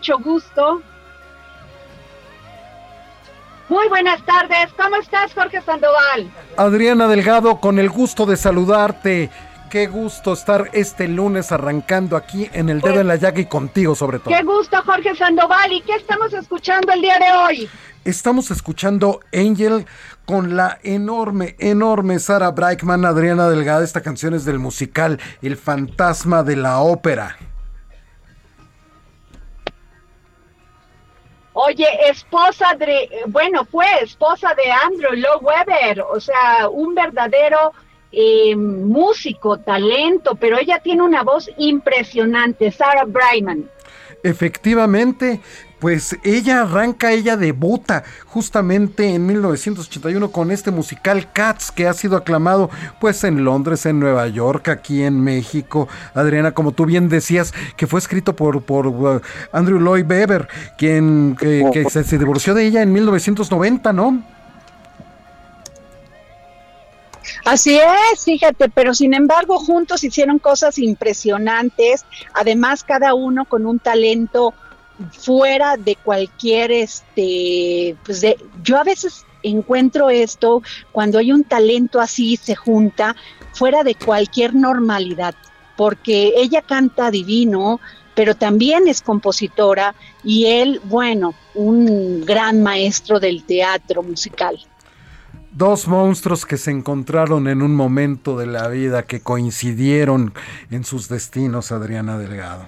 Mucho gusto. Muy buenas tardes. ¿Cómo estás, Jorge Sandoval? Adriana Delgado, con el gusto de saludarte. Qué gusto estar este lunes arrancando aquí en el dedo Pues- en la llaga y contigo sobre todo. Qué gusto, Jorge Sandoval. ¿Y qué estamos escuchando el día de hoy? Estamos escuchando Angel con la enorme, enorme Sara Brightman, Adriana Delgado. Esta canción es del musical El fantasma de la ópera. Oye, esposa de, bueno, fue esposa de Andrew Lloyd Webber, o sea, un verdadero eh, músico, talento, pero ella tiene una voz impresionante, Sarah Brightman. Efectivamente, pues ella arranca, ella debuta justamente en 1981 con este musical Cats que ha sido aclamado pues en Londres, en Nueva York, aquí en México. Adriana, como tú bien decías, que fue escrito por, por uh, Andrew Lloyd Webber, quien se, se divorció de ella en 1990, ¿no? Así es, fíjate, pero sin embargo juntos hicieron cosas impresionantes, además cada uno con un talento fuera de cualquier, este, pues de, yo a veces encuentro esto cuando hay un talento así se junta fuera de cualquier normalidad, porque ella canta divino, pero también es compositora y él, bueno, un gran maestro del teatro musical. Dos monstruos que se encontraron en un momento de la vida que coincidieron en sus destinos, Adriana Delgado.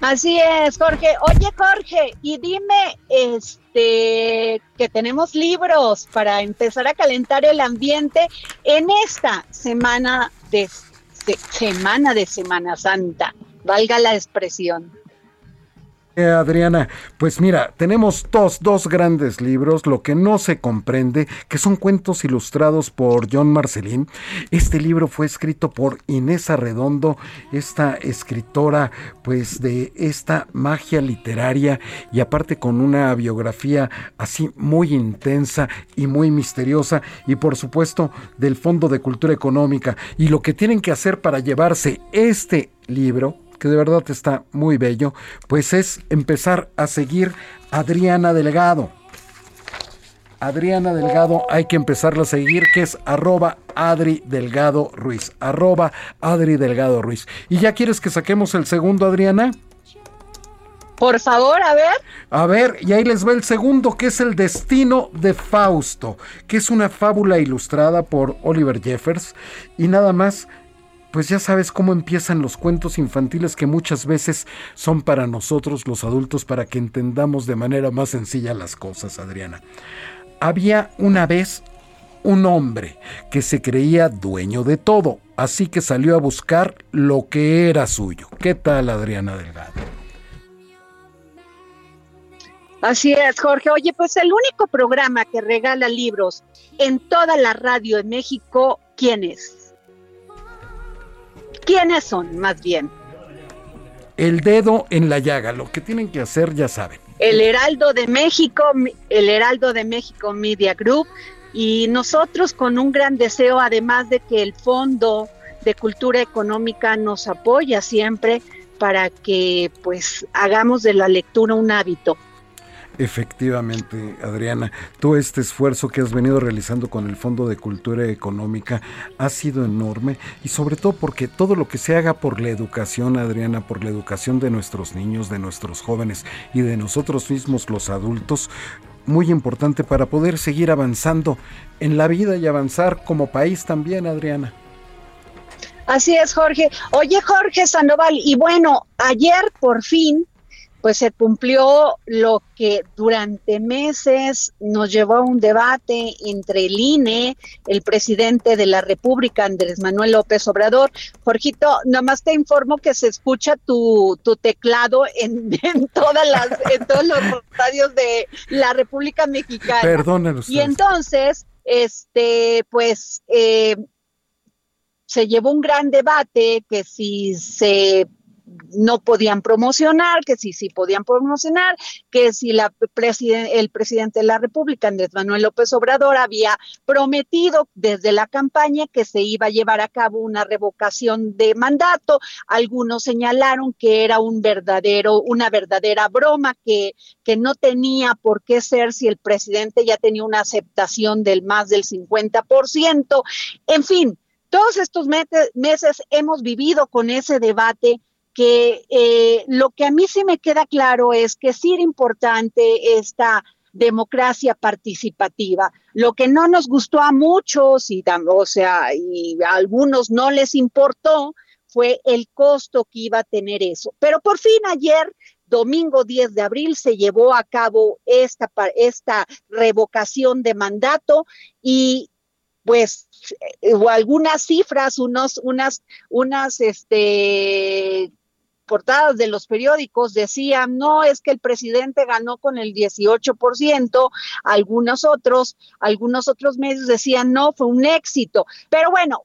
Así es, Jorge. Oye, Jorge, y dime, este, que tenemos libros para empezar a calentar el ambiente en esta semana de, semana de Semana Santa, valga la expresión. Eh, Adriana, pues mira, tenemos dos, dos grandes libros, Lo que no se comprende, que son cuentos ilustrados por John Marcelín. Este libro fue escrito por Inés Arredondo, esta escritora pues de esta magia literaria y aparte con una biografía así muy intensa y muy misteriosa y por supuesto del Fondo de Cultura Económica. Y lo que tienen que hacer para llevarse este libro, que de verdad está muy bello, pues es empezar a seguir a Adriana Delgado. Adriana Delgado hay que empezarla a seguir, que es arroba Adri Delgado Ruiz. Arroba Adri Delgado Ruiz. ¿Y ya quieres que saquemos el segundo, Adriana? Por favor, a ver. A ver, y ahí les va el segundo, que es El Destino de Fausto, que es una fábula ilustrada por Oliver Jeffers. Y nada más, pues ya sabes cómo empiezan los cuentos infantiles que muchas veces son para nosotros los adultos para que entendamos de manera más sencilla las cosas, Adriana. Había una vez un hombre que se creía dueño de todo, así que salió a buscar lo que era suyo. ¿Qué tal, Adriana Delgado? Así es, Jorge. Oye, pues el único programa que regala libros en toda la radio en México, ¿quién es? ¿Quiénes son, más bien? El dedo en la llaga, lo que tienen que hacer ya saben. El Heraldo de México, el Heraldo de México Media Group, y nosotros con un gran deseo, además de que el Fondo de Cultura Económica nos apoya siempre para que pues hagamos de la lectura un hábito. Efectivamente, Adriana, todo este esfuerzo que has venido realizando con el Fondo de Cultura Económica ha sido enorme y sobre todo porque todo lo que se haga por la educación, Adriana, por la educación de nuestros niños, de nuestros jóvenes y de nosotros mismos los adultos, muy importante para poder seguir avanzando en la vida y avanzar como país también, Adriana. Así es, Jorge. Oye, Jorge Sandoval, y bueno, ayer por fin pues se cumplió lo que durante meses nos llevó a un debate entre el INE, el presidente de la República, Andrés Manuel López Obrador. Jorgito, nomás te informo que se escucha tu, tu teclado en, en todas las, en todos los radios de la República Mexicana. Perdonen Y entonces, este, pues, eh, se llevó un gran debate que si se no podían promocionar, que si sí podían promocionar, que si la presiden- el presidente de la República, Andrés Manuel López Obrador, había prometido desde la campaña que se iba a llevar a cabo una revocación de mandato. Algunos señalaron que era un verdadero, una verdadera broma, que, que no tenía por qué ser si el presidente ya tenía una aceptación del más del 50%. En fin, todos estos meses hemos vivido con ese debate que eh, lo que a mí sí me queda claro es que sí era importante esta democracia participativa. Lo que no nos gustó a muchos y o sea, y a algunos no les importó fue el costo que iba a tener eso. Pero por fin ayer domingo 10 de abril se llevó a cabo esta, esta revocación de mandato y pues eh, o algunas cifras, unos, unas, unas, este, portadas de los periódicos decían, no, es que el presidente ganó con el 18%, algunos otros, algunos otros medios decían, no, fue un éxito. Pero bueno,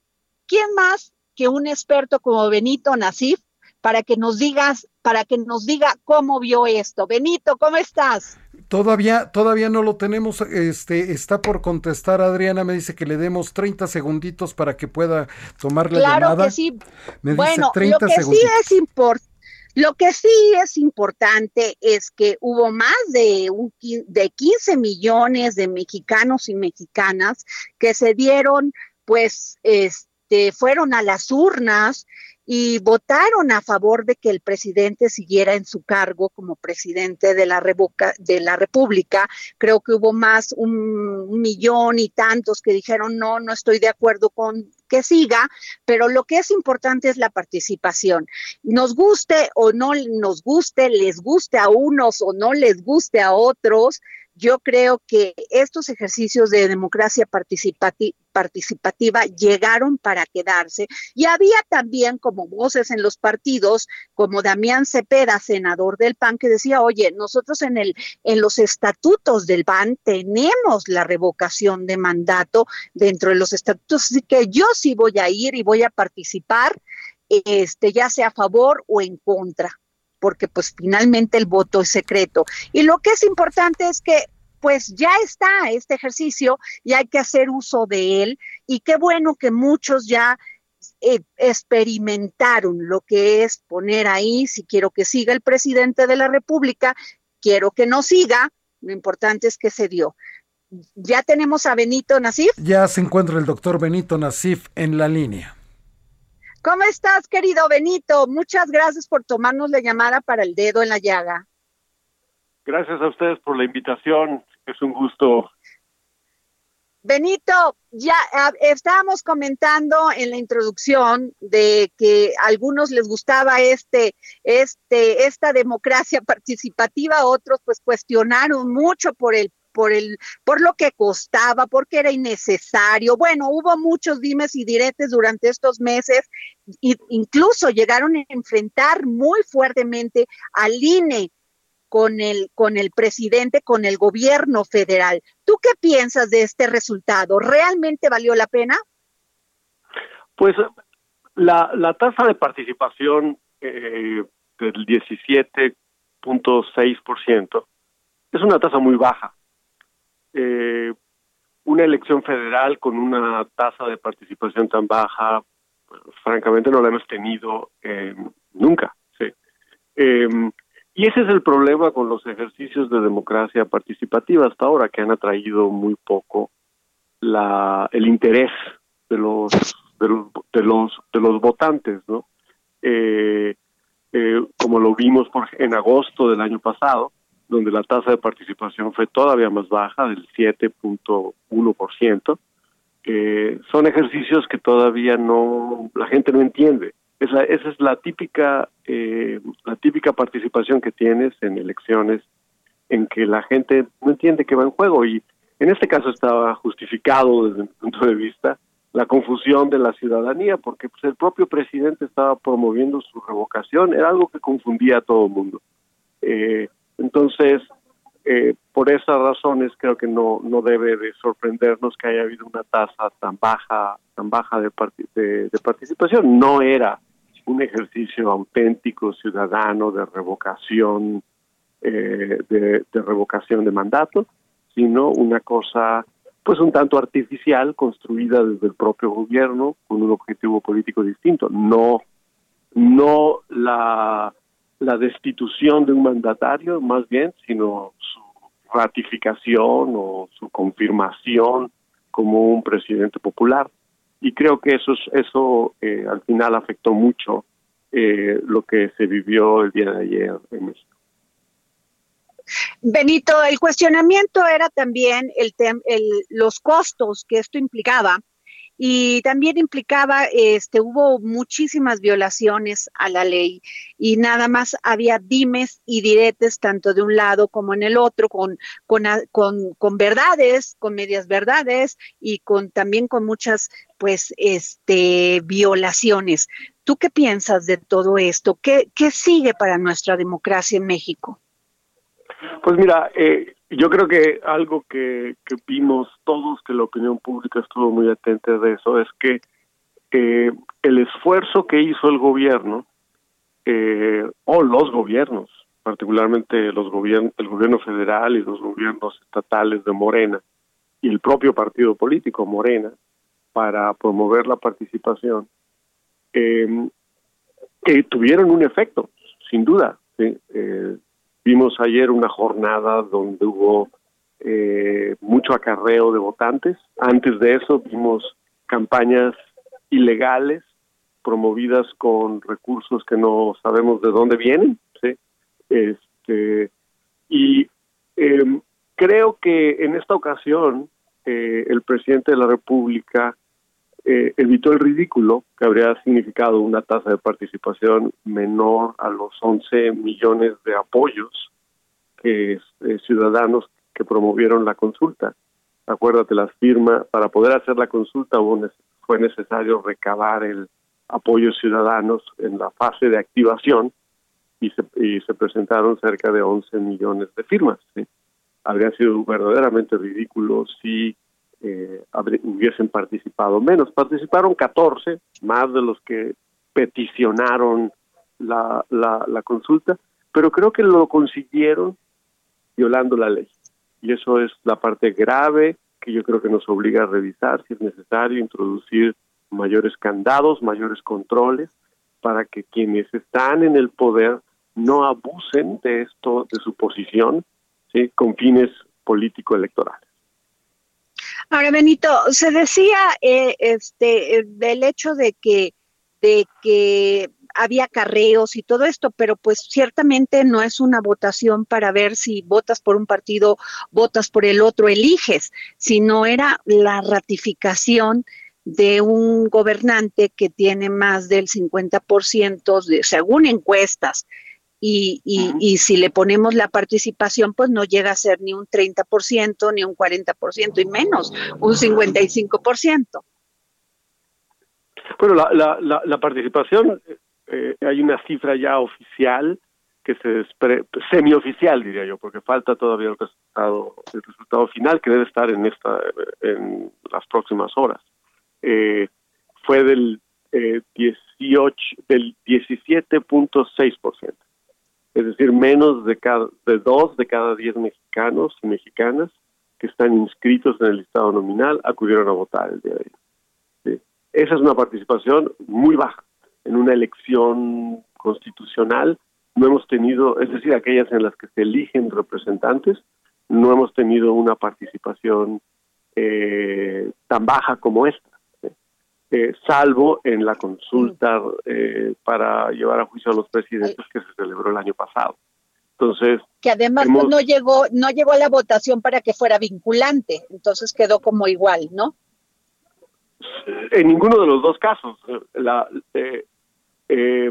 ¿quién más que un experto como Benito Nasif para que nos digas, para que nos diga cómo vio esto? Benito, ¿cómo estás? Todavía, todavía no lo tenemos, este, está por contestar Adriana, me dice que le demos 30 segunditos para que pueda tomar la Claro llamada. que sí. Me dice Bueno, 30 lo que sí es importante. Lo que sí es importante es que hubo más de, un, de 15 millones de mexicanos y mexicanas que se dieron, pues, este, fueron a las urnas y votaron a favor de que el presidente siguiera en su cargo como presidente de la, revoca- de la República. Creo que hubo más, un millón y tantos que dijeron, no, no estoy de acuerdo con que siga, pero lo que es importante es la participación. Nos guste o no nos guste, les guste a unos o no les guste a otros, yo creo que estos ejercicios de democracia participati- participativa llegaron para quedarse y había también como voces en los partidos, como Damián Cepeda, senador del PAN, que decía, oye, nosotros en, el, en los estatutos del PAN tenemos la revocación de mandato dentro de los estatutos, así que yo sí voy a ir y voy a participar, este, ya sea a favor o en contra, porque pues finalmente el voto es secreto. Y lo que es importante es que pues ya está este ejercicio y hay que hacer uso de él y qué bueno que muchos ya eh, experimentaron lo que es poner ahí, si quiero que siga el presidente de la República, quiero que no siga, lo importante es que se dio. Ya tenemos a Benito Nasif. Ya se encuentra el doctor Benito Nasif en la línea. ¿Cómo estás, querido Benito? Muchas gracias por tomarnos la llamada para el dedo en la llaga. Gracias a ustedes por la invitación. Es un gusto. Benito, ya estábamos comentando en la introducción de que a algunos les gustaba este, este, esta democracia participativa, otros pues cuestionaron mucho por el por el, por lo que costaba, porque era innecesario. Bueno, hubo muchos dimes y diretes durante estos meses, e incluso llegaron a enfrentar muy fuertemente al INE con el, con el presidente, con el gobierno federal. ¿Tú qué piensas de este resultado? ¿Realmente valió la pena? Pues la, la tasa de participación eh, del 17.6% es una tasa muy baja. Eh, una elección federal con una tasa de participación tan baja, francamente no la hemos tenido eh, nunca. Eh, y ese es el problema con los ejercicios de democracia participativa hasta ahora, que han atraído muy poco la, el interés de los de los de los, de los votantes, ¿no? Eh, eh, como lo vimos por, en agosto del año pasado, donde la tasa de participación fue todavía más baja, del 7.1%, eh, son ejercicios que todavía no la gente no entiende. Esa, esa es la típica eh, la típica participación que tienes en elecciones en que la gente no entiende que va en juego. Y en este caso estaba justificado desde mi punto de vista la confusión de la ciudadanía porque pues, el propio presidente estaba promoviendo su revocación. Era algo que confundía a todo el mundo. Eh, entonces eh, por esas razones creo que no no debe de sorprendernos que haya habido una tasa tan baja tan baja de, de, de participación. No era un ejercicio auténtico ciudadano de revocación eh, de, de, revocación de mandato, sino una cosa pues un tanto artificial construida desde el propio gobierno con un objetivo político distinto, no no la la destitución de un mandatario más bien, sino su ratificación o su confirmación como un presidente popular y creo que eso eso eh, al final afectó mucho eh, lo que se vivió el día de ayer en México. Benito, el cuestionamiento era también el, el los costos que esto implicaba y también implicaba, este, hubo muchísimas violaciones a la ley y nada más había dimes y diretes tanto de un lado como en el otro, con, con, con, con verdades, con medias verdades y con también con muchas, pues, este, violaciones. ¿Tú qué piensas de todo esto? ¿Qué, qué sigue para nuestra democracia en México? Pues mira, eh, yo creo que algo que, vimos todos, que la opinión pública estuvo muy atenta de eso, es que eh, el esfuerzo que hizo el gobierno, eh, o los gobiernos, particularmente los el gobierno federal y los gobiernos estatales de Morena y el propio partido político Morena para promover la participación, eh, que tuvieron un efecto, sin duda. ¿sí? Vimos ayer una jornada donde hubo eh, mucho acarreo de votantes. Antes de eso vimos campañas ilegales promovidas con recursos que no sabemos de dónde vienen, ¿sí? Este, y eh, creo que en esta ocasión eh, el presidente de la República eh, evitó el ridículo que habría significado una tasa de participación menor a los 11 millones de apoyos que eh, ciudadanos que promovieron la consulta. Acuérdate, las firmas, para poder hacer la consulta fue necesario recabar el apoyo ciudadanos en la fase de activación y se, y se presentaron cerca de 11 millones de firmas. Habría sido verdaderamente ridículo si eh, hubiesen participado menos. Participaron 14, más de los que peticionaron la, la, la consulta, pero creo que lo consiguieron violando la ley. Y eso es la parte grave que yo creo que nos obliga a revisar si es necesario introducir mayores candados, mayores controles, para que quienes están en el poder no abusen de esto, de su posición, ¿sí? con fines político-electorales. Ahora, Benito, se decía eh, este eh, del hecho de que de que había carreos y todo esto, pero pues ciertamente no es una votación para ver si votas por un partido, votas por el otro, eliges, sino era la ratificación de un gobernante que tiene más del 50% de, según encuestas. Y, y, y si le ponemos la participación, pues no llega a ser ni un 30%, ni un 40% y menos, un 55%. Bueno, la, la, la, la participación, eh, hay una cifra ya oficial que se despre, semioficial diría yo, porque falta todavía el resultado, el resultado final que debe estar en esta, en las próximas horas. Eh, fue del eh, 18, del 17.6%, es decir, menos de cada, de dos de cada diez mexicanos y mexicanas que están inscritos en el listado nominal acudieron a votar el día de hoy. Esa es una participación muy baja en una elección constitucional. No hemos tenido, es decir, aquellas en las que se eligen representantes, no hemos tenido una participación eh, tan baja como esta. Eh, salvo en la consulta eh, para llevar a juicio a los presidentes que se celebró el año pasado. Entonces, Que además Hemos- no llegó, no llegó a la votación para que fuera vinculante, entonces quedó como igual, ¿no? en ninguno de los dos casos la, eh, eh,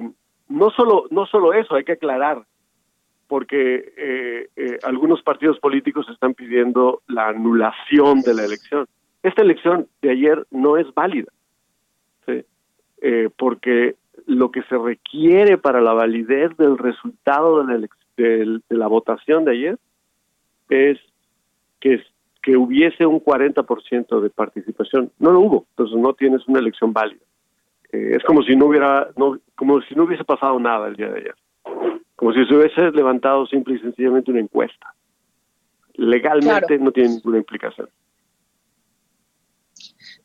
no solo no solo eso hay que aclarar porque eh, eh, algunos partidos políticos están pidiendo la anulación de la elección esta elección de ayer no es válida. Eh, porque lo que se requiere para la validez del resultado de la, del- de la votación de ayer es que que hubiese un 40% de participación. No lo hubo, entonces no tienes una elección válida. Eh, es como si no hubiera, no, como si no hubiese pasado nada el día de ayer. Como si se hubiese levantado simple y sencillamente una encuesta. Legalmente Claro. no tiene ninguna implicación.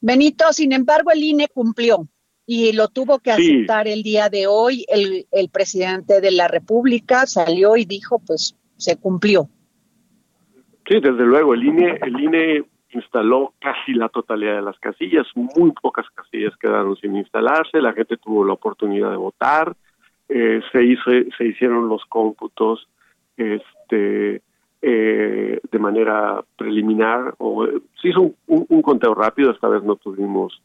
Benito, sin embargo, el INE cumplió y lo tuvo que Sí. aceptar el día de hoy. El, el presidente de la República salió y dijo, pues se cumplió. Sí, desde luego, el INE, el INE instaló casi la totalidad de las casillas, muy pocas casillas quedaron sin instalarse, la gente tuvo la oportunidad de votar, eh, se hizo, se hicieron los cómputos este eh, de manera preliminar o eh, se hizo un, un- un conteo rápido, esta vez no tuvimos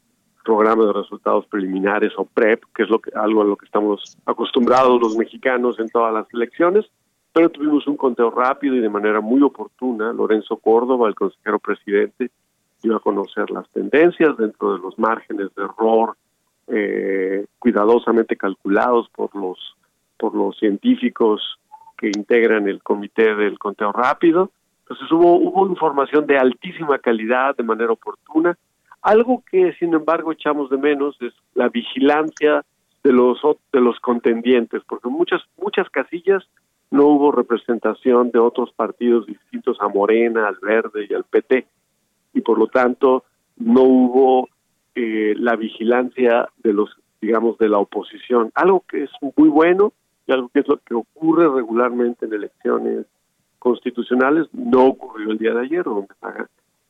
programa de resultados preliminares o PREP, que es lo que algo a lo que estamos acostumbrados los mexicanos en todas las elecciones pero tuvimos un conteo rápido y de manera muy oportuna. Lorenzo Córdoba, el consejero presidente, dio a conocer las tendencias dentro de los márgenes de error eh, cuidadosamente calculados por los por los científicos que integran el comité del conteo rápido. Entonces hubo hubo información de altísima calidad de manera oportuna. Algo que sin embargo echamos de menos es la vigilancia de los de los contendientes, porque muchas muchas casillas no hubo representación de otros partidos distintos a Morena, al Verde y al PT, y por lo tanto no hubo eh, la vigilancia de los, digamos, de la oposición, algo que es muy bueno y algo que es lo que ocurre regularmente en elecciones constitucionales, no ocurrió el día de ayer, donde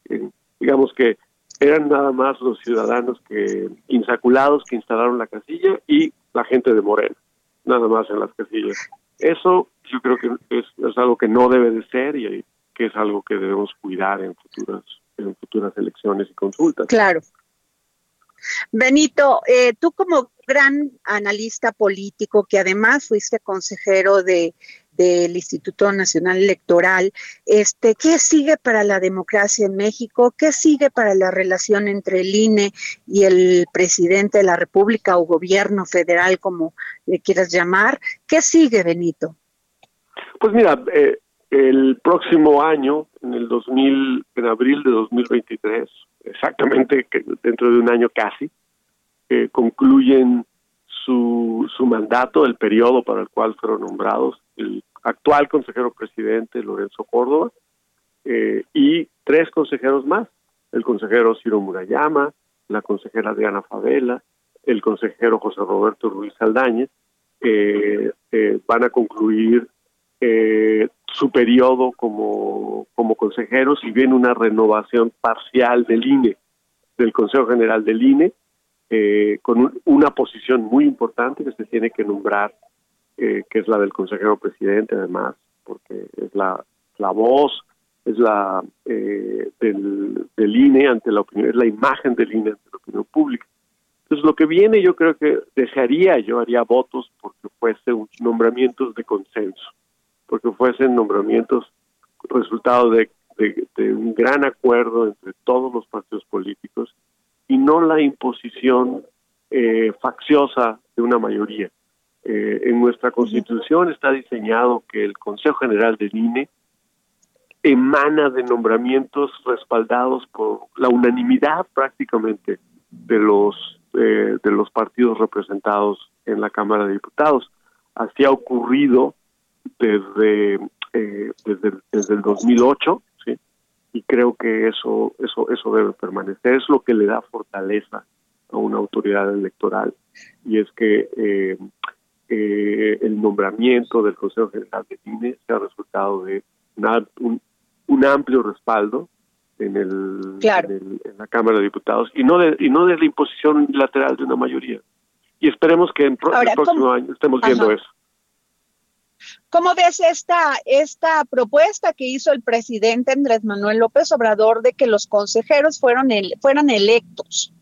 eh, digamos que eran nada más los ciudadanos que insaculados que instalaron la casilla y la gente de Morena, nada más en las casillas. Eso yo creo que es, algo que no debe de ser y que es algo que debemos cuidar en futuras en futuras elecciones y consultas. Claro. Benito, eh, tú como gran analista político, que además fuiste consejero de del Instituto Nacional Electoral, este, ¿qué sigue para la democracia en México? ¿Qué sigue para la relación entre el INE y el presidente de la República o gobierno federal, como le quieras llamar? ¿Qué sigue, Benito? Pues mira, eh, el próximo año, en el 2000, en abril de 2023, exactamente dentro de un año casi, concluyen su, su mandato, el periodo para el cual fueron nombrados el actual consejero presidente Lorenzo Córdoba eh, y tres consejeros más, el consejero Ciro Murayama, la consejera Diana Favela, el consejero José Roberto Ruiz Aldañez, eh, eh, van a concluir su periodo como, como consejeros y viene una renovación parcial del INE, del Consejo General del INE, con un- una posición muy importante que se tiene que nombrar, eh, que es la del consejero presidente, además, porque es la, la voz, es la eh, del, del INE ante la opinión, es la imagen del INE ante la opinión pública. Entonces, lo que viene, yo creo que desearía, yo haría votos porque fuese un nombramientos de consenso, porque fuesen nombramientos resultado de, de- de un gran acuerdo entre todos los partidos políticos y no la imposición eh, facciosa de una mayoría. Eh, en nuestra constitución está diseñado que el Consejo General del INE emana de nombramientos respaldados por la unanimidad prácticamente de los eh, de los partidos representados en la Cámara de Diputados. Así ha ocurrido desde eh, desde, desde el 2008, ¿sí? y creo que eso eso eso debe permanecer. Es lo que le da fortaleza a una autoridad electoral y es que eh, eh, el nombramiento del Consejo General de INE sea resultado de una- un, un amplio respaldo en el, Claro. en el- en la Cámara de Diputados y no de y no de la imposición unilateral de una mayoría y esperemos que en pro- Ahora, el próximo ¿cómo? año estemos viendo Ajá. eso ¿Cómo ves esta, esta propuesta que hizo el presidente Andrés Manuel López Obrador de que los consejeros fueron el, fueran electos?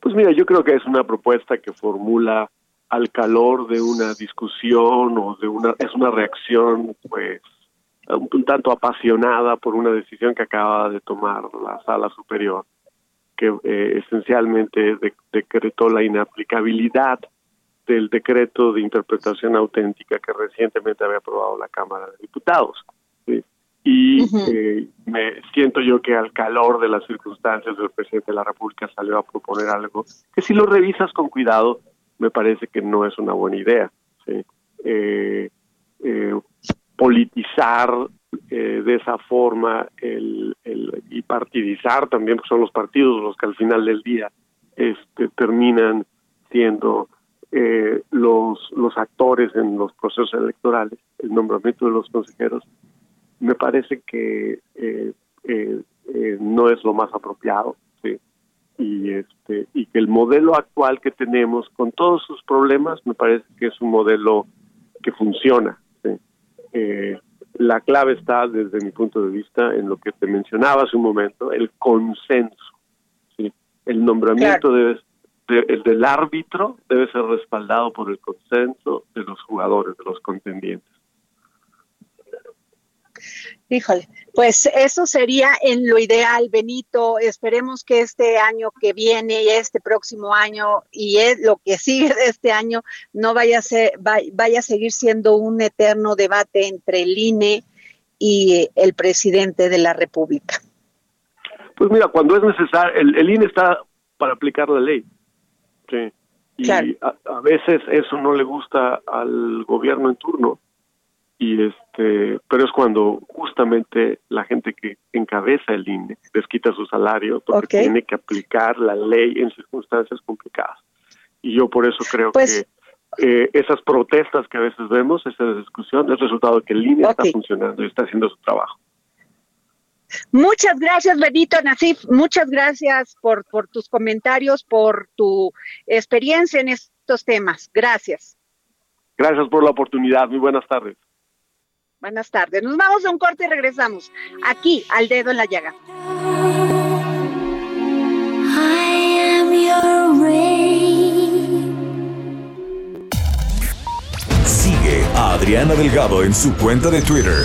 Pues mira, yo creo que es una propuesta que formula al calor de una discusión o de una es una reacción pues un, un tanto apasionada por una decisión que acaba de tomar la sala superior que eh, esencialmente de- decretó la inaplicabilidad del decreto de interpretación auténtica que recientemente había aprobado la Cámara de Diputados. ¿sí? Y eh, me siento yo que al calor de las circunstancias del presidente de la República salió a proponer algo que si lo revisas con cuidado me parece que no es una buena idea. ¿sí? Eh, eh, politizar eh, de esa forma el, y partidizar también, porque son los partidos los que al final del día este, terminan siendo eh, los, actores en los procesos electorales, el nombramiento de los consejeros, me parece que eh, eh, no es lo más apropiado. Y este y que el modelo actual que tenemos con todos sus problemas me parece que es un modelo que funciona ¿sí? Eh, la clave está desde mi punto de vista en lo que te mencionaba hace un momento el consenso ¿sí? el nombramiento debe de- el del árbitro debe ser respaldado por el consenso de los jugadores de los contendientes Híjole, pues eso sería en lo ideal, Benito. Esperemos que este año que viene y este próximo año y es lo que sigue de este año no vaya a ser, va- vaya a seguir siendo un eterno debate entre el INE y el presidente de la República. Pues mira, cuando es necesario, el, el INE está para aplicar la ley. Sí. Y Claro. a, a veces eso no le gusta al gobierno en turno y este pero es cuando justamente la gente que encabeza el INE les quita su salario porque tiene que aplicar la ley en circunstancias complicadas y yo por eso creo Pues- que eh, esas protestas que a veces vemos esa discusión es resultado de que el INE está funcionando y está haciendo su trabajo Muchas gracias, Benito Nasif. Muchas gracias por, por tus comentarios, por tu experiencia en estos temas. Gracias. gracias por la oportunidad muy buenas tardes Buenas tardes. Nos vamos a un corte y regresamos aquí al dedo en la llaga. I am your rain. Sigue a Adriana Delgado en su cuenta de Twitter.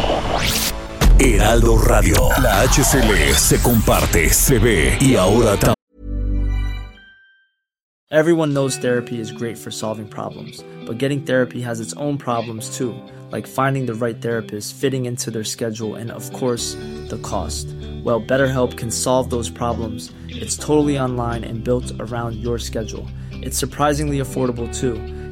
Heraldo Radio. La HCL se comparte, se ve y ahora. Everyone knows therapy is great for solving problems, but getting therapy has its own problems too, like finding the right therapist, fitting into their schedule, and of course, the cost. Well, BetterHelp can solve those problems. It's totally online and built around your schedule. It's surprisingly affordable too.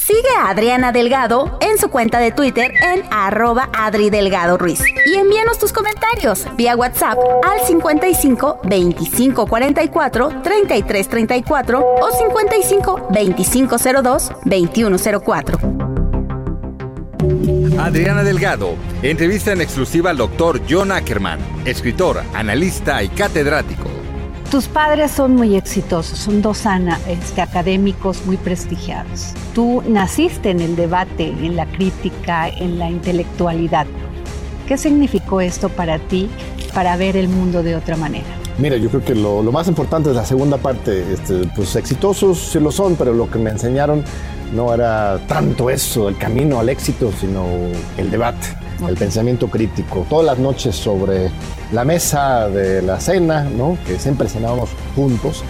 Sigue a Adriana Delgado en su cuenta de Twitter en arroba Adri Delgado Ruiz. Y envíanos tus comentarios vía WhatsApp al 55 25 44 33 34 o 55 25 02 21 04. Adriana Delgado, entrevista en exclusiva al doctor John Ackerman, escritor, analista y catedrático. Tus padres son muy exitosos, son dos ana- este, académicos muy prestigiados. Tú naciste en el debate, en la crítica, en la intelectualidad. ¿Qué significó esto para ti para ver el mundo de otra manera? Mira, yo creo que lo, lo más importante es la segunda parte. Este, pues exitosos sí lo son, pero lo que me enseñaron no era tanto eso, el camino al éxito, sino el debate, el pensamiento crítico. Todas las noches sobre la mesa de la cena, que siempre cenábamos juntos,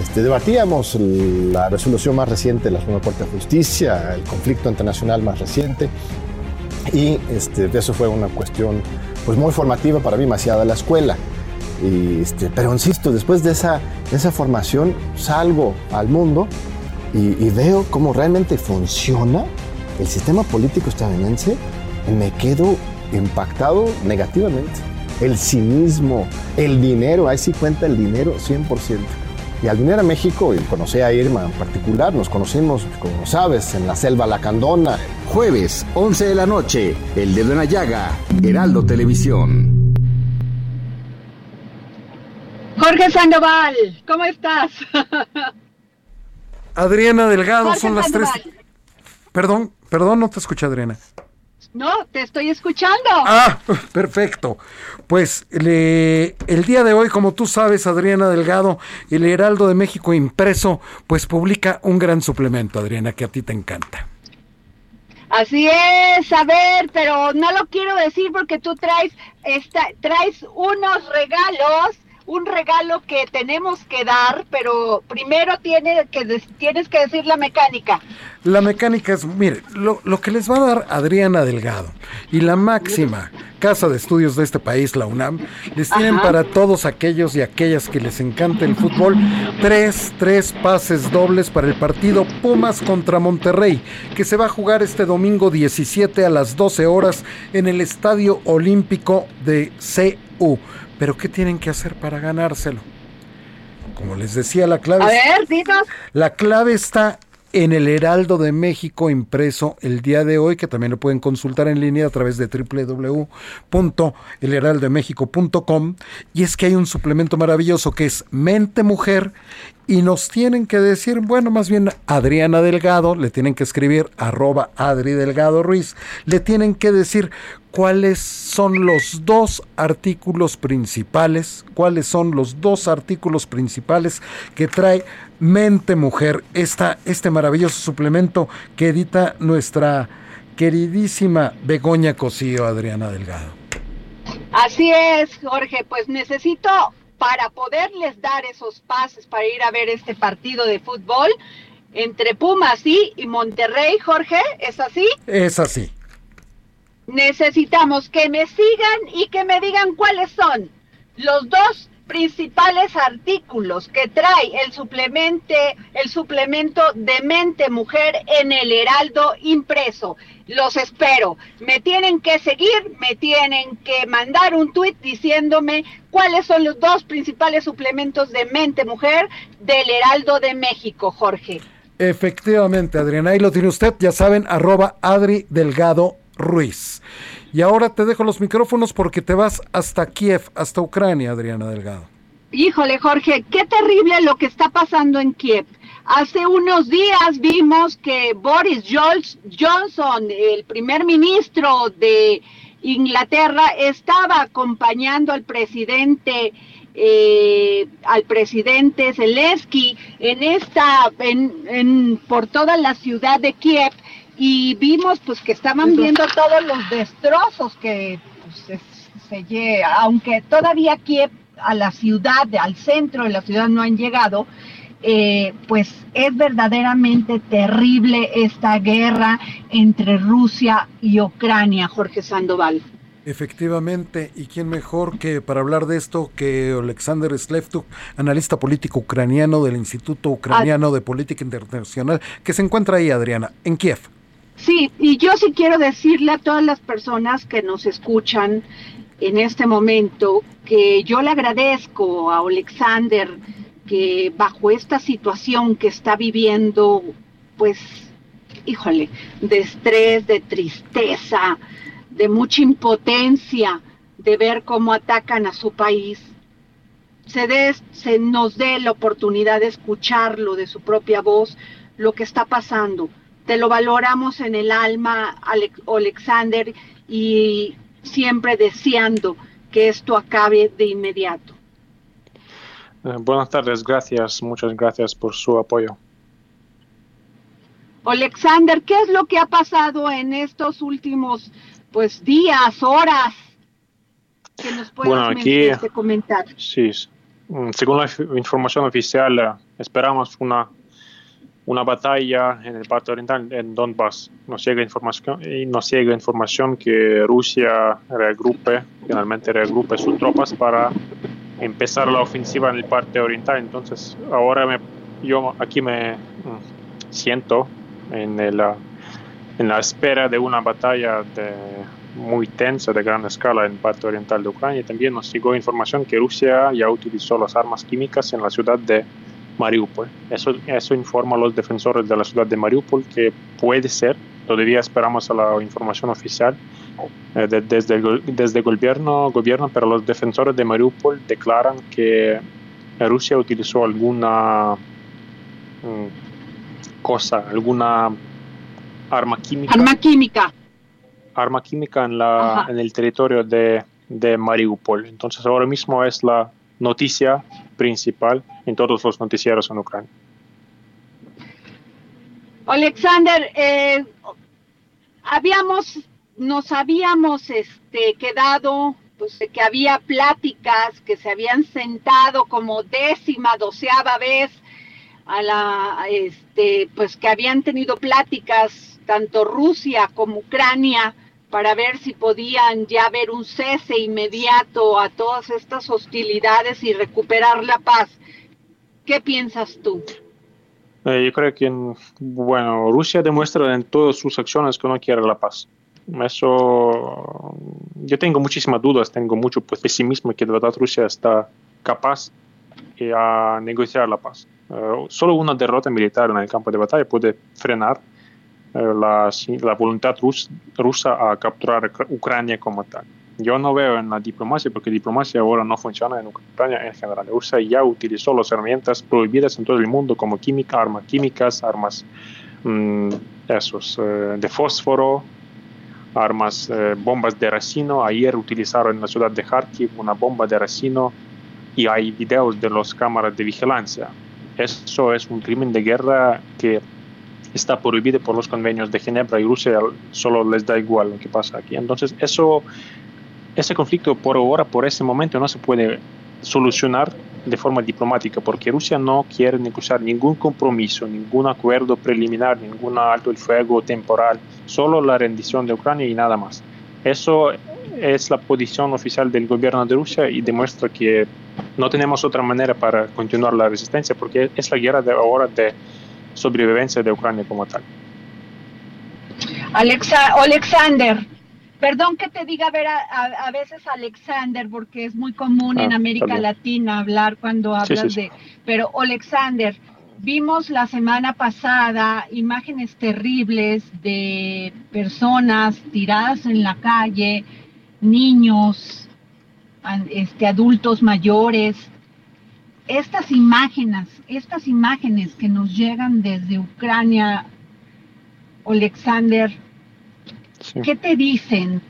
este, debatíamos la resolución más reciente de la Suprema Corte de Justicia, el conflicto internacional más reciente, y este, eso fue una cuestión pues, muy formativa para mí, más allá de la escuela. Este, pero insisto, después de esa, de esa formación salgo al mundo y, y veo cómo realmente funciona el sistema político estadounidense y me quedo impactado negativamente. El cinismo, el dinero, ahí sí cuenta el dinero 100%. Y al venir a México, y conocí a Irma en particular, nos conocimos, como sabes, en la selva lacandona. Jueves, 11 de la noche, El Dedo en la Llaga, Heraldo Televisión. Jorge Sandoval, ¿cómo estás? Adriana Delgado, Jorge son las tres. Perdón, perdón, no te escuché, Adriana. No, te estoy escuchando. Ah, perfecto. Pues le- el día de hoy, como tú sabes, Adriana Delgado, el Heraldo de México impreso, pues publica un gran suplemento, Adriana, que a ti te encanta. Así es, a ver, pero no lo quiero decir porque tú traes, esta, traes unos regalos, un regalo que tenemos que dar, pero primero tiene que tienes que decir la mecánica. La mecánica es, mire, lo, lo que les va a dar Adriana Delgado y la máxima casa de estudios de este país, la UNAM, les tienen Ajá. para todos aquellos y aquellas que les encanta el fútbol, tres, tres pases dobles para el partido Pumas contra Monterrey, que se va a jugar este domingo 17 a las 12 horas en el Estadio Olímpico de Pero ¿qué tienen que hacer para ganárselo? Como les decía, la clave, A ver, dinos. la clave está en el Heraldo de México impreso el día de hoy, que también lo pueden consultar en línea a través de www.elheraldodemexico.com. Y es que hay un suplemento maravilloso que es Mente Mujer y nos tienen que decir, bueno, más bien Adriana Delgado, le tienen que escribir arroba Adri Delgado Ruiz, le tienen que decir cuáles son los dos artículos principales, cuáles son los dos artículos principales que trae Mente Mujer, esta, este maravilloso suplemento que edita nuestra queridísima Begoña Cosío, Adriana Delgado. Así es, Jorge, pues necesito para poderles dar esos pases para ir a ver este partido de fútbol entre Pumas y, y Monterrey, Jorge, ¿es así? Es así. Necesitamos que me sigan y que me digan cuáles son los dos principales artículos que trae el suplemente, el suplemento de mente mujer en el Heraldo impreso. Los espero. Me tienen que seguir, me tienen que mandar un tuit diciéndome cuáles son los dos principales suplementos de mente mujer del Heraldo de México, Jorge. Efectivamente, Adriana, ahí lo tiene usted, ya saben, arroba Adri Delgado Ruiz. Y ahora te dejo los micrófonos porque te vas hasta Kiev, hasta Ucrania, Adriana Delgado. Híjole, Jorge, qué terrible lo que está pasando en Kiev. Hace unos días vimos que Boris Johnson, el primer ministro de Inglaterra, estaba acompañando al presidente eh, al presidente Zelensky en esta en, en, por toda la ciudad de Kiev y vimos pues que estaban viendo todos los destrozos que pues, se, se aunque todavía Kiev a la ciudad, al centro de la ciudad no han llegado, eh, pues es verdaderamente terrible esta guerra entre Rusia y Ucrania, Jorge Sandoval. Efectivamente, y quién mejor que para hablar de esto que Alexander Slevtuk, analista político ucraniano del Instituto Ucraniano de Política Internacional, que se encuentra ahí, Adriana, en Kiev. Sí, y yo sí quiero decirle a todas las personas que nos escuchan en este momento que yo le agradezco a Alexander que bajo esta situación que está viviendo, pues, híjole, de estrés, de tristeza, de mucha impotencia, de ver cómo atacan a su país, se, se nos dé la oportunidad de escucharlo de su propia voz, lo que está pasando. Te lo valoramos en el alma, Alexander, y siempre deseando que esto acabe de inmediato. Eh, buenas tardes, gracias, muchas gracias por su apoyo. Alexander, ¿qué es lo que ha pasado en estos últimos pues días, horas? Que nos puedas bueno, aquí, este comentar. Sí, según la información oficial, eh, esperamos una una batalla en el parte oriental, en Donbass. Nos llega información, y nos llega información que Rusia regrupe, finalmente regrupe sus tropas para empezar la ofensiva en el parte oriental. Entonces, ahora me, yo aquí me mm, siento en, el, en la espera de una batalla de, muy tensa de gran escala en parte oriental de Ucrania. También nos llegó información que Rusia ya utilizó las armas químicas en la ciudad de Mariupol. Eso, eso informa a los defensores de la ciudad de Mariupol que puede ser, todavía esperamos a la información oficial eh, de, desde, el, desde el gobierno, gobierno, pero los defensores de Mariupol declaran que Rusia utilizó alguna mm, cosa, alguna arma química. Arma química. Arma química en, la, en el territorio de, de Mariupol. Entonces ahora mismo es la noticia principal en todos los noticieros en Ucrania. Alexander, eh, habíamos, nos habíamos este, quedado, pues que había pláticas que se habían sentado como décima, doceava vez a la, este, pues que habían tenido pláticas tanto Rusia como Ucrania para ver si podían ya haber un cese inmediato a todas estas hostilidades y recuperar la paz. ¿Qué piensas tú? Eh, yo creo que, bueno, Rusia demuestra en todas sus acciones que no quiere la paz. Eso, yo tengo muchísimas dudas, tengo mucho pesimismo que de verdad Rusia está capaz de a negociar la paz. Eh, solo una derrota militar en el campo de batalla puede frenar eh, la, la, voluntad rus, rusa a capturar Ucrania como tal. Yo no veo en la diplomacia, porque diplomacia ahora no funciona en Ucrania en general. Rusia ya utilizó las herramientas prohibidas en todo el mundo, como química, armas químicas, armas mmm, esos, eh, de fósforo, armas, eh, bombas de racino. Ayer utilizaron en la ciudad de Kharkiv una bomba de racino y hay videos de las cámaras de vigilancia. Eso es un crimen de guerra que está prohibido por los convenios de Ginebra y Rusia solo les da igual lo que pasa aquí. Entonces, eso, ese conflicto por ahora, por ese momento, no se puede solucionar de forma diplomática porque Rusia no quiere negociar ningún compromiso, ningún acuerdo preliminar, ningún alto el fuego temporal, solo la rendición de Ucrania y nada más. Eso es la posición oficial del gobierno de Rusia y demuestra que no tenemos otra manera para continuar la resistencia porque es la guerra de ahora de sobrevivencia de Ucrania como tal. Alexa, Alexander, perdón que te diga ver a, veces Alexander porque es muy común en ah, América Latina hablar cuando hablas de, pero Alexander, vimos la semana pasada imágenes terribles de personas tiradas en la calle, niños, este, adultos mayores, estas imágenes, estas imágenes que nos llegan desde Ucrania, Alexander, ¿qué te dicen?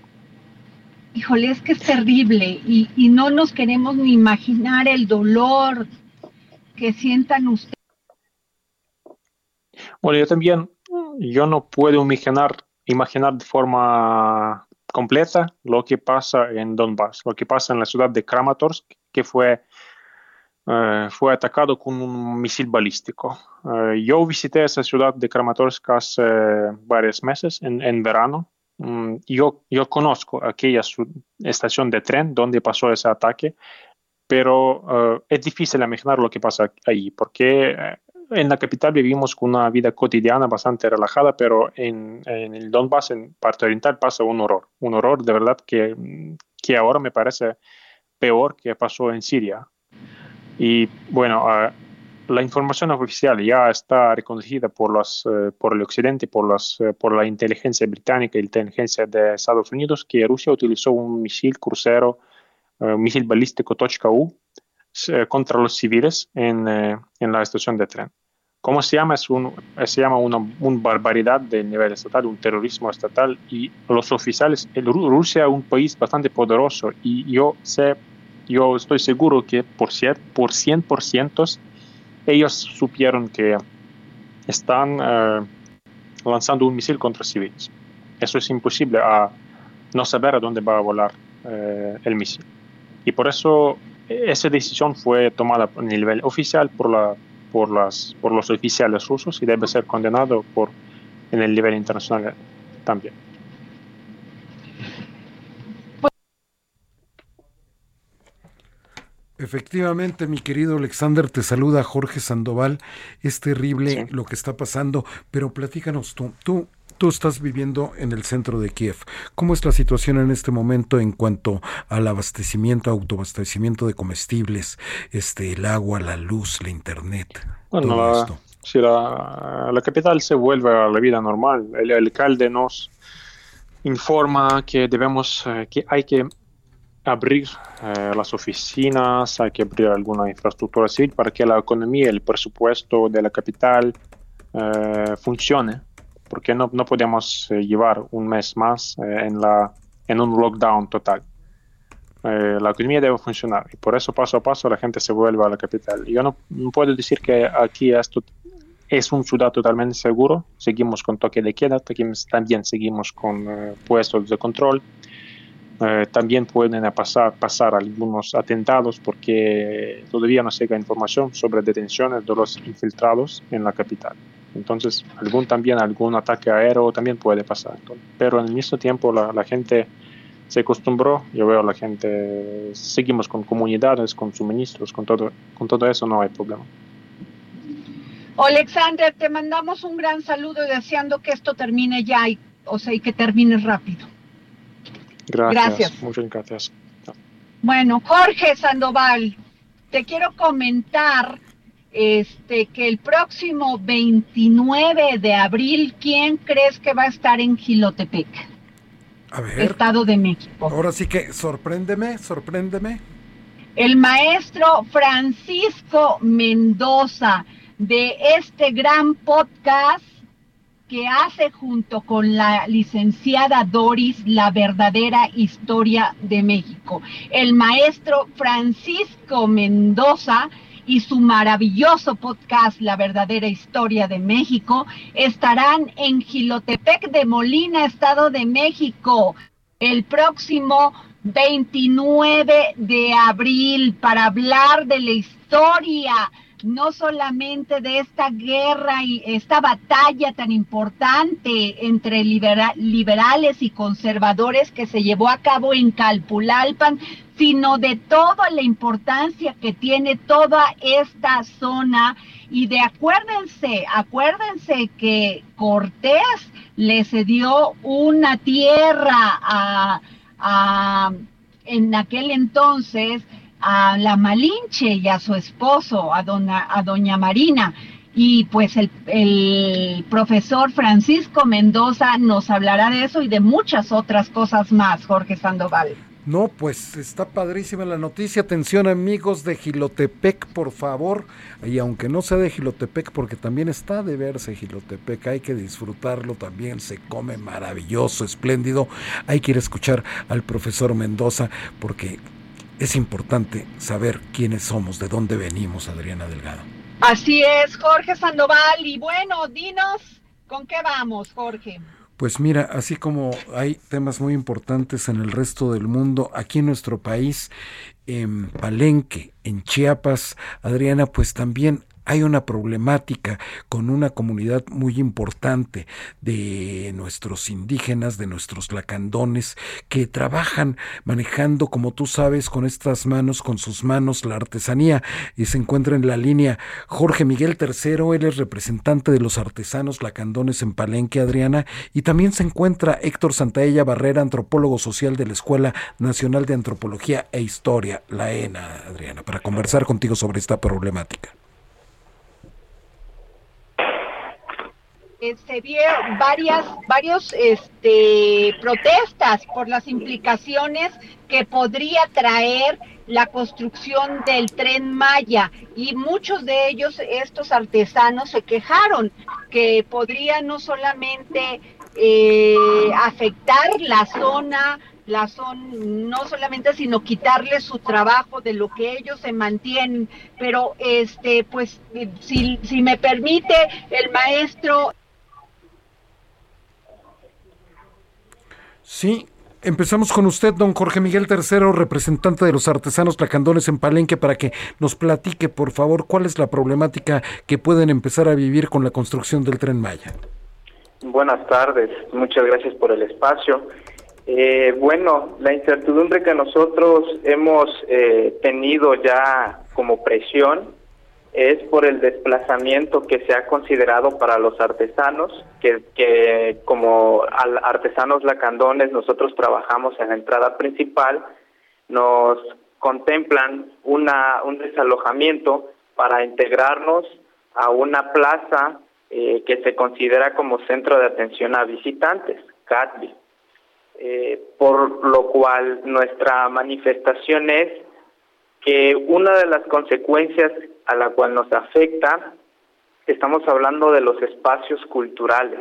Híjole, es que es terrible y, y no nos queremos ni imaginar el dolor que sientan ustedes. Bueno, yo también, yo no puedo imaginar, imaginar de forma completa lo que pasa en Donbass, lo que pasa en la ciudad de Kramatorsk, que fue fue atacado con un misil balístico. Yo visité esa ciudad de Kramatorsk hace varios meses, en, en verano. Yo, yo conozco aquella estación de tren donde pasó ese ataque, pero es difícil imaginar lo que pasa ahí, porque en la capital vivimos con una vida cotidiana bastante relajada, pero en, en, el Donbass, en parte oriental, pasa un horror. Un horror de verdad que, que ahora me parece peor que pasó en Siria. Y bueno, uh, la información oficial ya está reconocida por, los, uh, por el Occidente, por, los, uh, por la inteligencia británica y inteligencia de Estados Unidos, que Rusia utilizó un misil crucero, un misil balístico .U contra los civiles en, en, la estación de tren. ¿Cómo se llama? Es un, se llama una, barbaridad de nivel estatal, un terrorismo estatal y los oficiales, el, Rusia es un país bastante poderoso y yo sé yo estoy seguro que por, por 100% ellos supieron que están eh, lanzando un misil contra civiles. Eso es imposible a no saber a dónde va a volar eh, el misil. Y por eso esa decisión fue tomada a nivel oficial por, la, por, las, por los oficiales rusos y debe ser condenado por, en el nivel internacional también. Efectivamente, mi querido Alexander, te saluda Jorge Sandoval. Es terrible lo que está pasando, pero platícanos tú. Tú, tú estás viviendo en el centro de Kiev. ¿Cómo es la situación en este momento en cuanto al abastecimiento, autoabastecimiento de comestibles, este, el agua, la luz, la internet? Bueno, la, si la, la, capital se vuelve a la vida normal, el, el alcalde nos informa que debemos, eh, que hay que abrir eh, las oficinas, hay que abrir alguna infraestructura civil para que la economía, el presupuesto de la capital eh, funcione, porque no, no podemos eh, llevar un mes más en, la, en un lockdown total. la economía debe funcionar y por eso paso a paso la gente se vuelve a la capital. Yo no, no puedo decir que aquí esto es un ciudad totalmente seguro, seguimos con toque de queda, también seguimos con puestos de control, eh, también pueden pasar, pasar algunos atentados porque todavía no llega información sobre detenciones de los infiltrados en la capital. Entonces, algún, también algún ataque aéreo también puede pasar. Pero en el mismo tiempo la, gente se acostumbró, yo veo la gente, seguimos con comunidades, con suministros, con todo, con todo eso no hay problema. Alexander, te mandamos un gran saludo y deseando que esto termine ya y o sea, y que termines rápido. Gracias. Gracias. Muchas gracias. Bueno, Jorge Sandoval, te quiero comentar este que el próximo 29 de abril, ¿quién crees que va a estar en Gilotepec, A ver, Estado de México? ahora sí que sorpréndeme, sorpréndeme. El maestro Francisco Mendoza de este gran podcast que hace junto con la licenciada Doris la verdadera historia de México. El maestro Francisco Mendoza y su maravilloso podcast La verdadera historia de México estarán en Gilotepec de Molina, Estado de México, el próximo 29 de abril para hablar de la historia no solamente de esta guerra y esta batalla tan importante entre libera- liberales y conservadores que se llevó a cabo en Calpulalpan, sino de toda la importancia que tiene toda esta zona. Y de acuérdense, acuérdense que Cortés le cedió una tierra a, a en aquel entonces a la Malinche y a su esposo, a, dona, a doña Marina. Y pues el, el profesor Francisco Mendoza nos hablará de eso y de muchas otras cosas más, Jorge Sandoval. No, pues está padrísima la noticia. Atención amigos de Gilotepec, por favor. Y aunque no sea de Gilotepec, porque también está de verse Gilotepec, hay que disfrutarlo también. Se come maravilloso, espléndido. Hay que ir a escuchar al profesor Mendoza, porque es importante saber quiénes somos, de dónde venimos, Adriana Delgado. Así es, Jorge Sandoval. Y bueno, dinos, ¿con qué vamos, Jorge? Pues mira, así como hay temas muy importantes en el resto del mundo, aquí en nuestro país, en Palenque, en Chiapas, Adriana, pues también hay una problemática con una comunidad muy importante de nuestros indígenas, de nuestros lacandones, que trabajan manejando, como tú sabes, con estas manos, con sus manos, la artesanía, y se encuentra en la línea Jorge Miguel III, él es representante de los artesanos lacandones en Palenque, Adriana, y también se encuentra Héctor Santaella Barrera, antropólogo social de la Escuela Nacional de Antropología e Historia, la ENA, Adriana, para conversar contigo sobre esta problemática. Eh, se vieron varias varios este protestas por las implicaciones que podría traer la construcción del tren Maya. Y muchos de ellos estos artesanos se quejaron que podría no solamente eh, afectar la zona la son no solamente sino quitarles su trabajo de lo que ellos se mantienen. Pero este pues si, si me permite el maestro Sí, empezamos con usted, don Jorge Miguel III, representante de los artesanos lacandones en Palenque, para que nos platique, por favor, cuál es la problemática que pueden empezar a vivir con la construcción del tren Maya. Buenas tardes, muchas gracias por el espacio. Eh, bueno, la incertidumbre que nosotros hemos eh, tenido ya como presión es por el desplazamiento que se ha considerado para los artesanos, que, que como al- artesanos lacandones nosotros trabajamos en la entrada principal, nos contemplan una, un desalojamiento para integrarnos a una plaza eh, que se considera como centro de atención a visitantes, CATBI. Eh, por lo cual nuestra manifestación es que una de las consecuencias a la cual nos afecta, estamos hablando de los espacios culturales,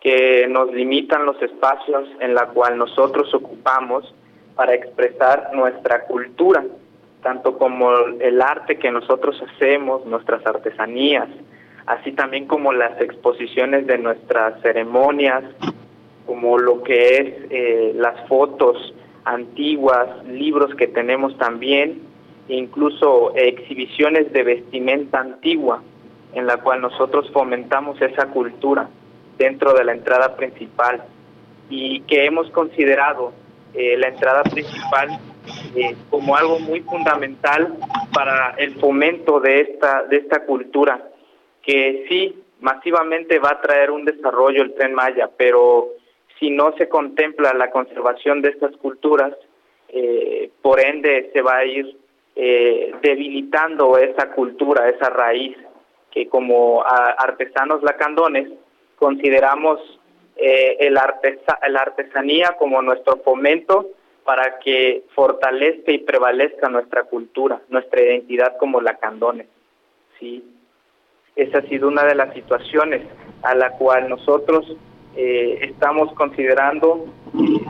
que nos limitan los espacios en la cual nosotros ocupamos para expresar nuestra cultura, tanto como el arte que nosotros hacemos, nuestras artesanías, así también como las exposiciones de nuestras ceremonias, como lo que es eh, las fotos antiguas, libros que tenemos también, incluso exhibiciones de vestimenta antigua, en la cual nosotros fomentamos esa cultura dentro de la entrada principal y que hemos considerado eh, la entrada principal eh, como algo muy fundamental para el fomento de esta de esta cultura que sí masivamente va a traer un desarrollo el tren Maya, pero si no se contempla la conservación de estas culturas, eh, por ende se va a ir eh, debilitando esa cultura, esa raíz que como artesanos lacandones consideramos eh, el artesa la artesanía como nuestro fomento para que fortalezca y prevalezca nuestra cultura, nuestra identidad como lacandones. ¿sí? Esa ha sido una de las situaciones a la cual nosotros eh, estamos considerando eh,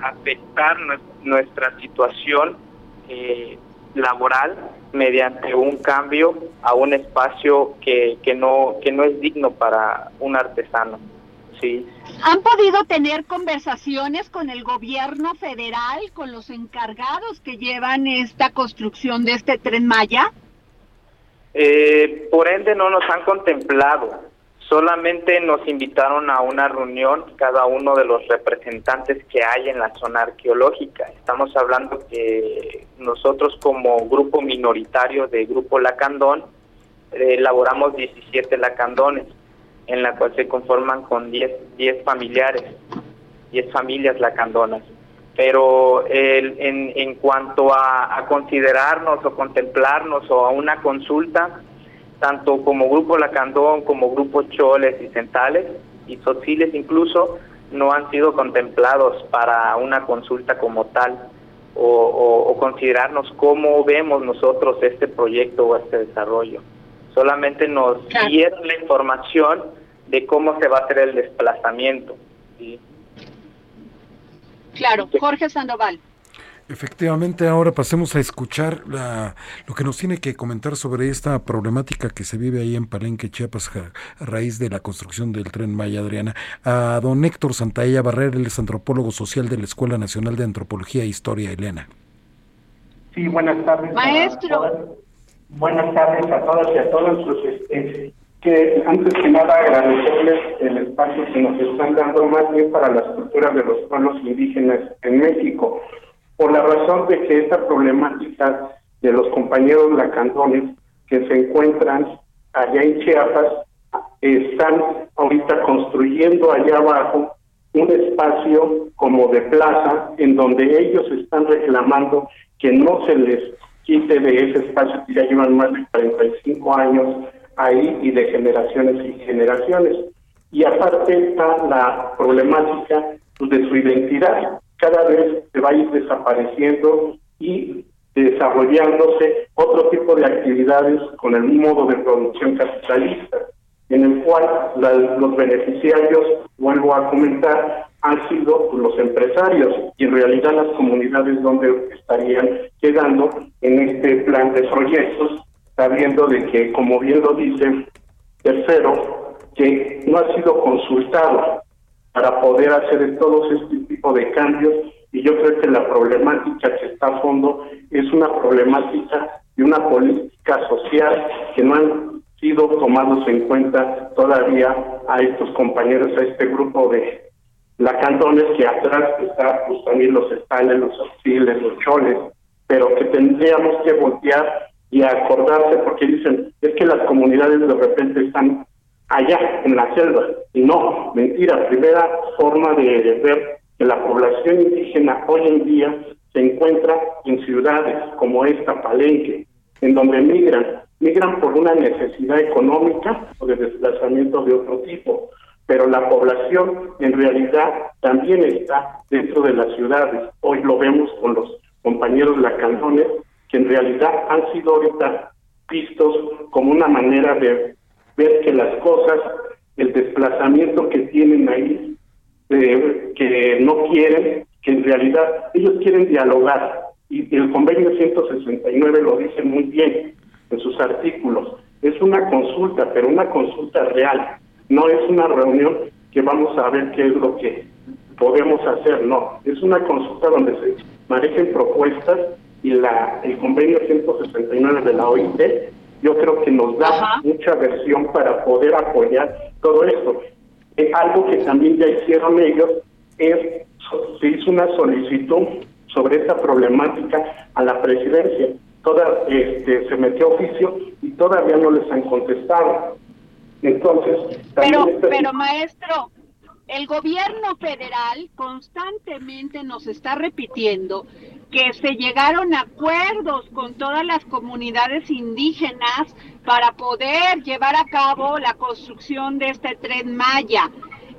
afectar nuestra situación laboral mediante un cambio a un espacio que, que, no, que no es digno para un artesano. Sí. ¿Han podido tener conversaciones con el gobierno federal, con los encargados que llevan esta construcción de este tren Maya? Eh, por ende no nos han contemplado. Solamente nos invitaron a una reunión cada uno de los representantes que hay en la zona arqueológica. Estamos hablando que nosotros como grupo minoritario de Grupo Lacandón eh, elaboramos 17 lacandones, en la cual se conforman con 10, 10 familiares, 10 familias lacandonas. Pero en, en cuanto a considerarnos o contemplarnos o a una consulta, tanto como Grupo Lacandón, como Grupo Choles y Centales, y Sociles incluso, no han sido contemplados para una consulta como tal, o, considerarnos cómo vemos nosotros este proyecto o este desarrollo. Solamente nos dieron la información de cómo se va a hacer el desplazamiento. Claro, Jorge Sandoval. Efectivamente, ahora pasemos a escuchar lo que nos tiene que comentar sobre esta problemática que se vive ahí en Palenque, Chiapas, a, raíz de la construcción del tren Maya Adriana. A don Héctor Santaella Barrera, él es antropólogo social de la Escuela Nacional de Antropología e Historia, Elena. Sí, buenas tardes. Maestro. buenas tardes a todas y a todos. Pues, que antes que nada agradecerles el espacio que nos están dando más bien para las culturas de los pueblos indígenas en México por la razón de que esta problemática de los compañeros lacandones que se encuentran allá en Chiapas están ahorita construyendo allá abajo un espacio como de plaza en donde ellos están reclamando que no se les quite de ese espacio que ya llevan más de 45 años ahí y de generaciones y generaciones. Y aparte está la problemática pues, de su identidad cada vez se va a ir desapareciendo y desarrollándose otro tipo de actividades con el modo de producción capitalista, en el cual los beneficiarios, vuelvo a comentar, han sido los empresarios y en realidad las comunidades donde estarían quedando en este plan de proyectos, sabiendo de que, como bien lo dice tercero, que no ha sido consultado para poder hacer todos este tipo de cambios. Y yo creo que la problemática que está a fondo es una problemática de una política social que no han sido tomados en cuenta todavía a estos compañeros, a este grupo de lacantones que atrás está pues también los estales, los auxiles, los choles, pero que tendríamos que voltear y acordarse porque dicen es que las comunidades de repente están allá en la selva. Y no, mentira, primera forma de ver que la población indígena hoy en día se encuentra en ciudades como esta, Palenque, en donde migran, migran por una necesidad económica o de desplazamiento de otro tipo, pero la población en realidad también está dentro de las ciudades. Hoy lo vemos con los compañeros lacandones, que en realidad han sido ahorita vistos como una manera de ver que las cosas, el desplazamiento que tienen ahí, eh, que no quieren, que en realidad ellos quieren dialogar. Y el convenio 169 lo dice muy bien en sus artículos. Es una consulta, pero una consulta real. No es una reunión que vamos a ver qué es lo que podemos hacer, no. Es una consulta donde se manejen propuestas y la el convenio 169 de la OIT yo creo que nos da mucha versión para poder apoyar todo esto. Eh, algo que también ya hicieron ellos es, se hizo una solicitud sobre esta problemática a la presidencia. Toda, este, se metió oficio y todavía no les han contestado. Entonces, pero, pero maestro, el gobierno federal constantemente nos está repitiendo que se llegaron a acuerdos con todas las comunidades indígenas para poder llevar a cabo la construcción de este tren Maya.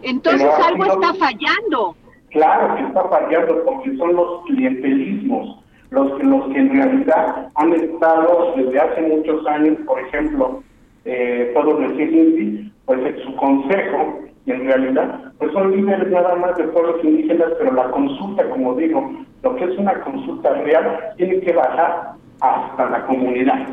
Entonces Pero algo no- está fallando. Claro que está fallando porque son los clientelismos los, los que en realidad han estado desde hace muchos años, por ejemplo, eh, todos los Indy, pues en su consejo, en realidad, pues son líderes nada más de pueblos indígenas, pero la consulta, como digo, lo que es una consulta real, tiene que bajar hasta la comunidad.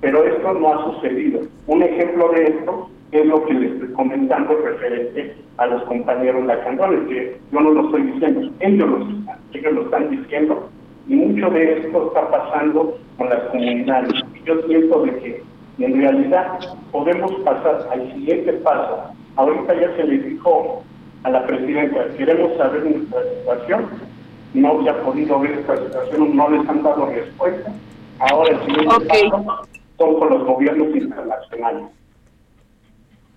Pero esto no ha sucedido. Un ejemplo de esto es lo que les estoy comentando referente a los compañeros lacandones, que yo no lo estoy diciendo, ellos lo, están, ellos lo están diciendo, y mucho de esto está pasando con las comunidades. Yo siento de que en realidad podemos pasar al siguiente paso. Ahorita ya se le dijo a la presidenta, queremos saber nuestra situación, no se ha podido ver esta situación, no les han dado respuesta. Ahora el siguiente paso son con los gobiernos internacionales.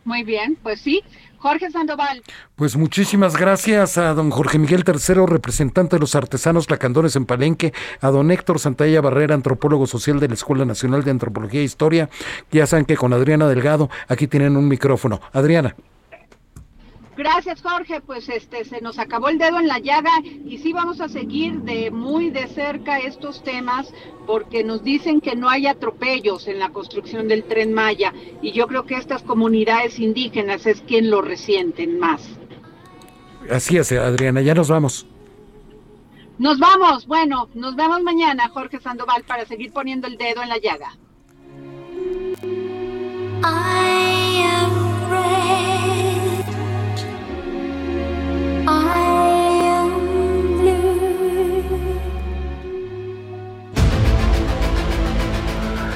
Muy bien, pues sí. Jorge Sandoval. Pues muchísimas gracias a don Jorge Miguel III, representante de los artesanos lacandones en Palenque, a don Héctor Santalla Barrera, antropólogo social de la Escuela Nacional de Antropología e Historia. Ya saben que con Adriana Delgado aquí tienen un micrófono. Adriana. Gracias, Jorge. Pues este se nos acabó el dedo en la llaga y sí vamos a seguir de muy de cerca estos temas porque nos dicen que no hay atropellos en la construcción del Tren Maya y yo creo que estas comunidades indígenas es quien lo resienten más. Así es, Adriana, ya nos vamos. Nos vamos. Bueno, nos vemos mañana, Jorge Sandoval, para seguir poniendo el dedo en la llaga. I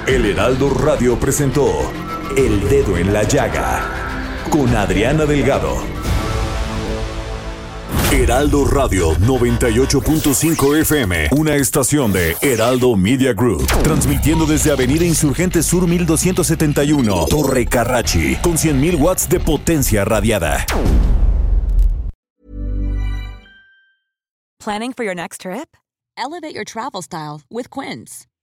El Heraldo Radio presentó El Dedo en la Llaga con Adriana Delgado. Heraldo Radio 98.5 FM, una estación de Heraldo Media Group, transmitiendo desde Avenida Insurgente Sur 1271, Torre Carrachi, con 100.000 watts de potencia radiada. Planning for your next trip? Elevate your travel style with Quince.